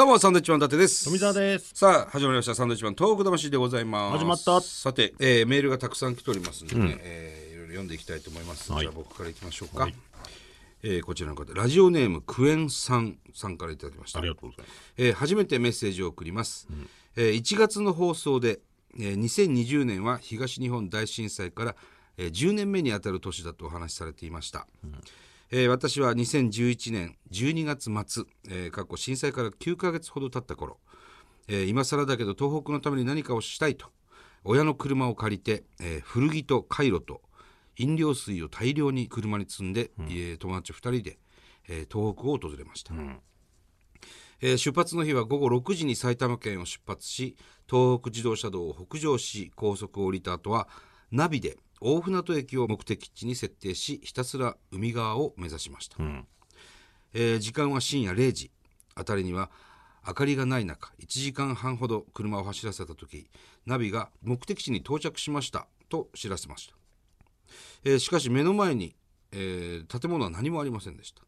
どうも、サンドウィッチマン伊達です。富澤です。さあ、始まりました。サンドウィッチマン東北魂でございます。始まったさて、えーメールがたくさん来ておりますのでね、えーいろいろ読んでいきたいと思います。はいじゃあ僕からいきましょうか。えーこちらの方、ラジオネームクエンさんさんからいただきました。ありがとうございます。えー初めてメッセージを送ります、えー1月の放送で、えー2020年は東日本大震災から、えー10年目にあたる年だとお話しされていました、えー私は2011年12月末、えー過去震災から9ヶ月ほど経った頃、えー今更だけど東北のために何かをしたいと親の車を借りて、えー古着とカイロと飲料水を大量に車に積んで、えー友達2人で、えー東北を訪れました、えー出発の日は午後6時に埼玉県を出発し東北自動車道を北上し高速を降りた後はナビで大船渡駅を目的地に設定しひたすら海側を目指しました、えー時間は深夜0時。辺りには明かりがない中1時間半ほど車を走らせた時ナビが目的地に到着しましたと知らせました。えーしかし目の前に、えー建物は何もありませんでした。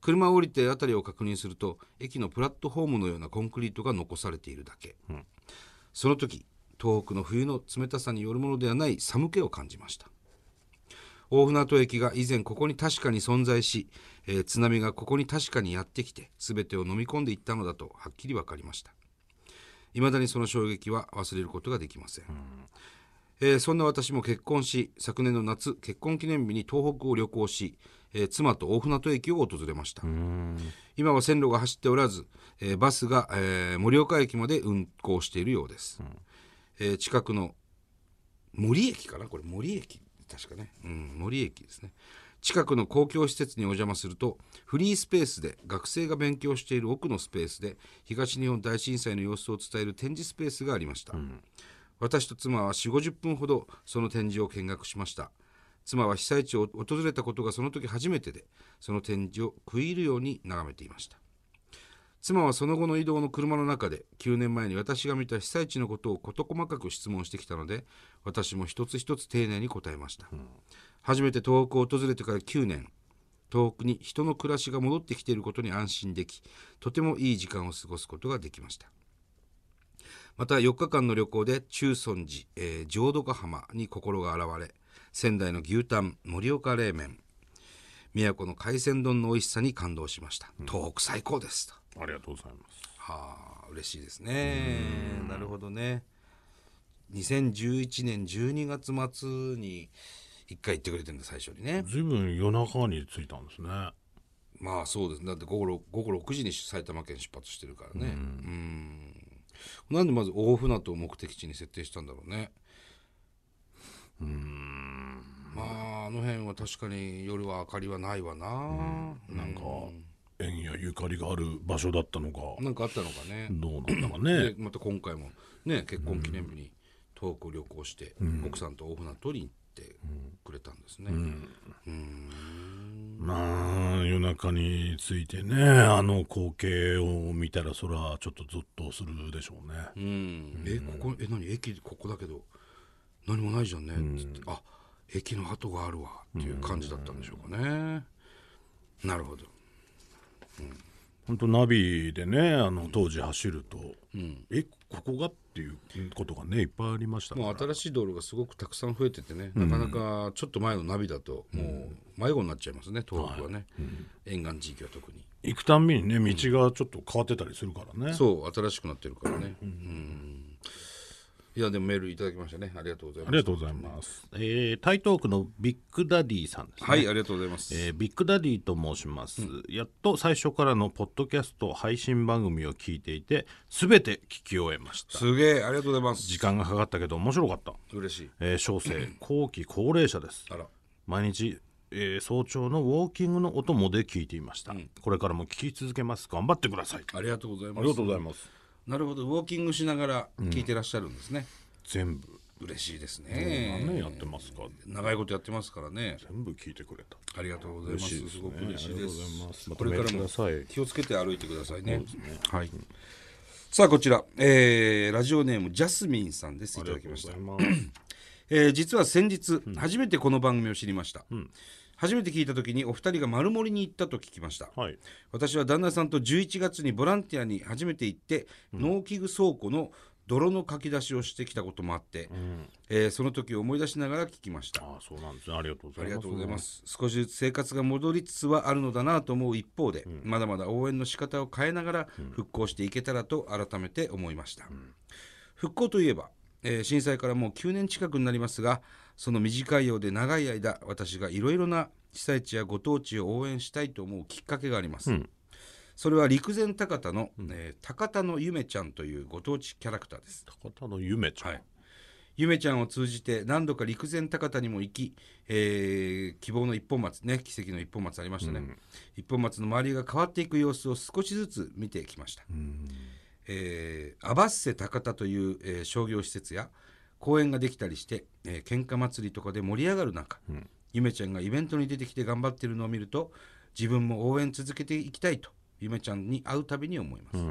車を降りて辺りを確認すると駅のプラットフォームのようなコンクリートが残されているだけ、その時東北の冬の冷たさによるものではない寒気を感じました。大船渡駅が以前ここに確かに存在し、えー津波がここに確かにやってきて全てを飲み込んでいったのだとはっきり分かりました。いまだにその衝撃は忘れることができません、えーそんな私も結婚し昨年の夏結婚記念日に東北を旅行し、えー妻と大船渡駅を訪れました。今は線路が走っておらず、えーバスが、えー盛岡駅まで運行しているようです、えー近くの森駅かな？これ森駅。確かね、うん、森駅ですね。近くの公共施設にお邪魔するとフリースペースで学生が勉強している奥のスペースで東日本大震災の様子を伝える展示スペースがありました、私と妻は4 5 0分ほどその展示を見学しました。妻は被災地を訪れたことがその時初めてでその展示を食い入るように眺めていました妻はその後の移動の車の中で9年前に私が見た被災地のことを事細かく質問してきたので私も一つ一つ丁寧に答えました、初めて東北を訪れてから9年東北に人の暮らしが戻ってきていることに安心できとてもいい時間を過ごすことができました。また4日間の旅行で中尊寺、えー浄土ヶ浜に心が現れ仙台の牛タン盛岡冷麺宮古の海鮮丼の美味しさに感動しました、東北最高ですとありがとうございます。はあ嬉しいですね。なるほどね。2011年12月末に一回行ってくれてるんだ最初にね。ずいぶん夜中に着いたんですね。まあそうです。だって午後 6, 午後6時に埼玉県出発してるからね。うん。なんでまず大船渡を目的地に設定したんだろうね。うん。まああの辺は確かに夜は明かりはないわな、なんか縁やゆかりがある場所だったのか、なんかあったのかね、どうなんだかね。でまた今回もね結婚記念日に遠く旅行して、奥さんと大船渡りに行ってくれたんですね、まあ夜中に着いてねあの光景を見たらそれはちょっとゾッとするでしょうね。うん。えここえ何？駅ここだけど何もないじゃんね。っつって、あ駅の跡があるわっていう感じだったんでしょうかね、なるほど本当ナビでねあの当時走ると、えここがっていうことがねいっぱいありましたから。もう新しい道路がすごくたくさん増えててね、なかなかちょっと前のナビだともう迷子になっちゃいますね東北はね、沿岸地域は特に。行くたんびにね道がちょっと変わってたりするからね、そう新しくなってるからね、うんいやでもメールいただきましたね。ありがとうございます。ありがとうございます。えー、台東区のビッグダディさんですね。はいありがとうございます、えービッグダディと申します、やっと最初からのポッドキャスト配信番組を聞いていて全て聞き終えました。すげえありがとうございます。時間がかかったけど面白かった、嬉しい。えー小生 後期高齢者です。あら。毎日、えー早朝のウォーキングのお供で聞いていました、これからも聞き続けます。頑張ってください。ありがとうございます。ありがとうございますなるほど。ウォーキングしながら聞いてらっしゃるんですね、全部。嬉しいです何ね年やってますか？長いことやってますからね。全部聞いてくれた。ありがとうございます。すね。ごく嬉しいです。ありがとうございます。またこれからも気をつけて歩いてくださいね。はい。さあこちら、えーラジオネームジャスミンさんです。いただきました。えー実は先日、初めてこの番組を知りました、初めて聞いた時にお二人が丸森に行ったと聞きました。はい。私は旦那さんと11月にボランティアに初めて行って、農機具倉庫の泥のかき出しをしてきたこともあって、えーその時を思い出しながら聞きました。ああそうなんですね。ありがとうございます。ありがとうございます。少しずつ生活が戻りつつはあるのだなと思う一方で、まだまだ応援の仕方を変えながら復興していけたらと改めて思いました、復興といえば、えー震災からもう9年近くになりますがその短いようで長い間私がいろいろな被災地やご当地を応援したいと思うきっかけがあります、それは陸前高田の、えー高田のゆめちゃんというご当地キャラクターです。高田の夢ちゃん、はい、ゆめちゃんを通じて何度か陸前高田にも行き、えー希望の一本松ね奇跡の一本松ありましたね、一本松の周りが変わっていく様子を少しずつ見てきました、えーアバッセ高田という、えー商業施設や公園ができたりして、えー喧嘩祭りとかで盛り上がる中、ゆめちゃんがイベントに出てきて頑張ってるのを見ると自分も応援続けていきたいとゆめちゃんに会うたびに思います、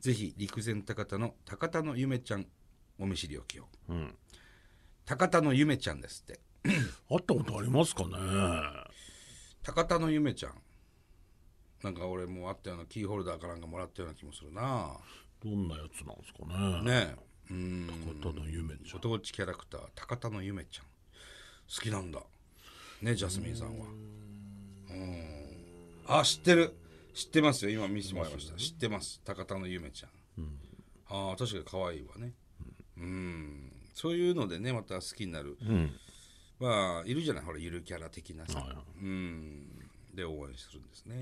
ぜひ陸前高田の高田のゆめちゃんお見知りおきを、ん。高田のゆめちゃんですって。会ったことありますかね？高田のゆめちゃん。なんか俺もうあったようなキーホルダーかなんかもらったような気もするな。どんなやつなんですかね？ねえうん。高田の夢ちゃんご当地キャラクター高田のゆめちゃん。好きなんだ。ねジャスミンさんは。うん。あ知ってる。知ってますよ。今見せてもらいました。知ってます。高田のゆめちゃん、ああ確かに可愛いわね。うん。そういうのでねまた好きになる、まあいるじゃない。ほらゆるキャラ的なさ、うん。で応援するんですね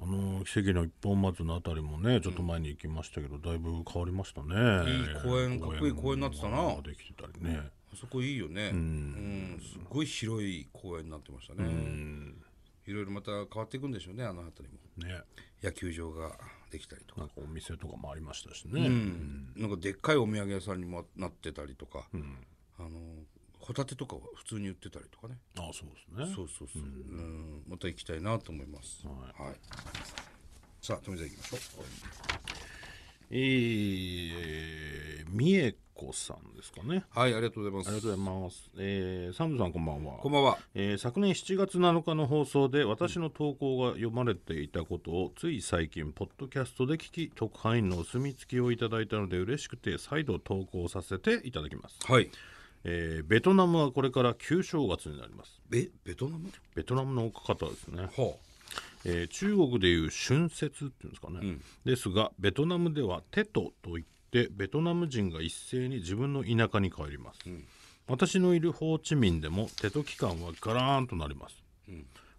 あの奇跡の一本松のあたりもねちょっと前に行きましたけど、だいぶ変わりましたね。いい公園かっこいい公園になってたな。ができてたりね。あそこいいよね。うん。すごい広い公園になってましたね。いろいろまた変わっていくんでしょうねあの辺りも。ね。野球場ができたりとか。なんかお店とかもありましたしね、うん。なんかでっかいお土産屋さんにもなってたりとか、あのホタテとかは普通に売ってたりとかね。ああそうですね。そうそうそう、うん、また行きたいなと思います。はい、さあ富澤行きましょう。えー、三重子さんですかね。はいありがとうございます。ありがとうございます、えー、サンドさんこんばんは。こんばんは。えー昨年7月7日の放送で私の投稿が読まれていたことをつい最近ポッドキャストで聞き特派員のお墨付きをいただいたので嬉しくて再度投稿させていただきます、はいえーベトナムはこれから旧正月になります。えベトナム？ベトナムの方ですね、はえー中国でいう春節っていうんですかね、ですがベトナムではテトといってベトナム人が一斉に自分の田舎に帰ります、私のいるホーチミンでもテト期間はガラーンとなります、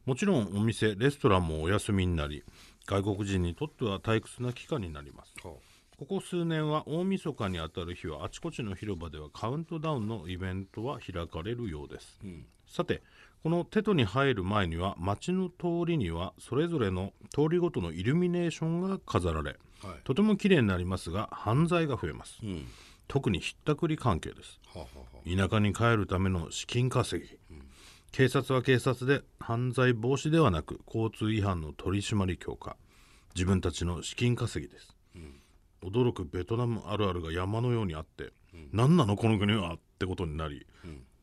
もちろんお店レストランもお休みになり外国人にとっては退屈な期間になります。あ。はここ数年は大晦日にあたる日はあちこちの広場ではカウントダウンのイベントは開かれるようです、さてこのテトに入る前には街の通りにはそれぞれの通りごとのイルミネーションが飾られ、はい。とても綺麗になりますが犯罪が増えます、うん。特にひったくり関係です。ははは田舎に帰るための資金稼ぎ、警察は警察で犯罪防止ではなく交通違反の取り締まり強化。自分たちの資金稼ぎです、驚くベトナムあるあるが山のようにあって、何なのこの国はってことになり、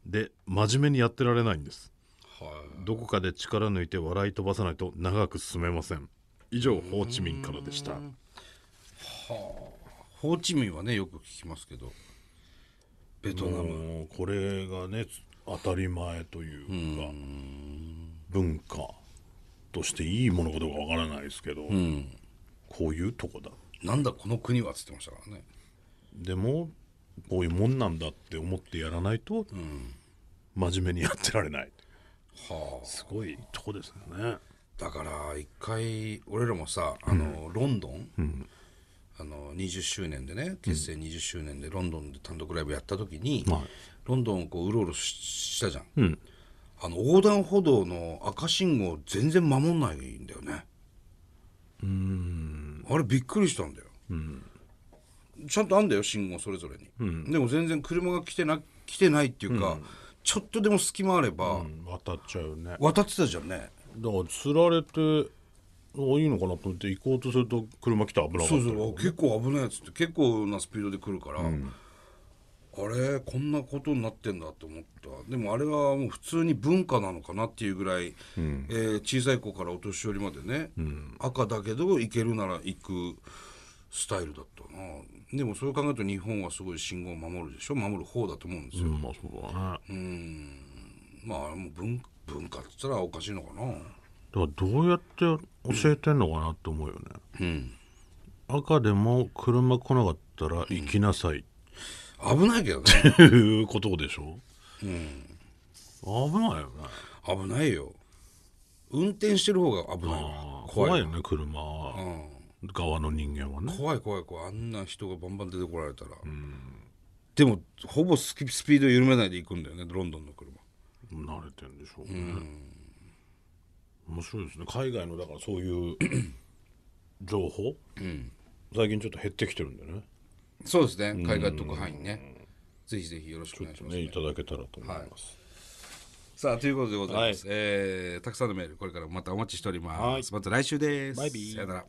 で真面目にやってられないんです。はい。どこかで力抜いて笑い飛ばさないと長く進めません。以上ホーチミンからでした。ホーチミンはねよく聞きますけど。ベトナム。これがね当たり前というか文化としていいものかどうかわからないですけど、こういうとこだなんだこの国はっつってましたからね。でもこういうもんなんだって思ってやらないと、真面目にやってられない。はあ。すごいとこですよね。だから一回俺らもさあの、ロンドン、あの20周年でね結成20周年でロンドンで単独ライブやった時に、はい。ロンドンをこううろうろししたじゃん、あの横断歩道の赤信号全然守んないんだよねあれびっくりしたんだよ、ちゃんとあんだよ信号それぞれに、でも全然車が来てな来てないっていうか、ちょっとでも隙間あれば、渡っちゃうね。渡ってたじゃんね。だからつられてあいいのかなと思って行こうとすると車来たら危なかったそうそうあ結構危ないやつって結構なスピードで来るから、あれこんなことになってんだと思った。でもあれはもう普通に文化なのかなっていうぐらい、えー小さい子からお年寄りまでね、赤だけど行けるなら行くスタイルだったな。でもそう考えると日本はすごい信号を守るでしょ？守る方だと思うんですよ、うんまあそうだね、まああれも文文化って言ったらおかしいのかな。だからどうやって教えてんのかなって思うよね、うん。赤でも車来なかったら行きなさい、危ないけどね。っていうことでしょ、危ないよね。危ないよ。運転してる方が危ないわあー怖い怖いよね車。側の人間はね。怖い怖い怖い。あんな人がバンバン出てこられたら、でもほぼスキスピード緩めないで行くんだよねロンドンの車。慣れてんでしょうね、面白いですね。海外のだからそういう情報、最近ちょっと減ってきてるんでねそうですね。海外特派員ね。ぜひぜひよろしくお願いします、ね。いただけたらと思います、さあということでございます、えーたくさんのメールこれからもまたお待ちしております、また来週です。さよなら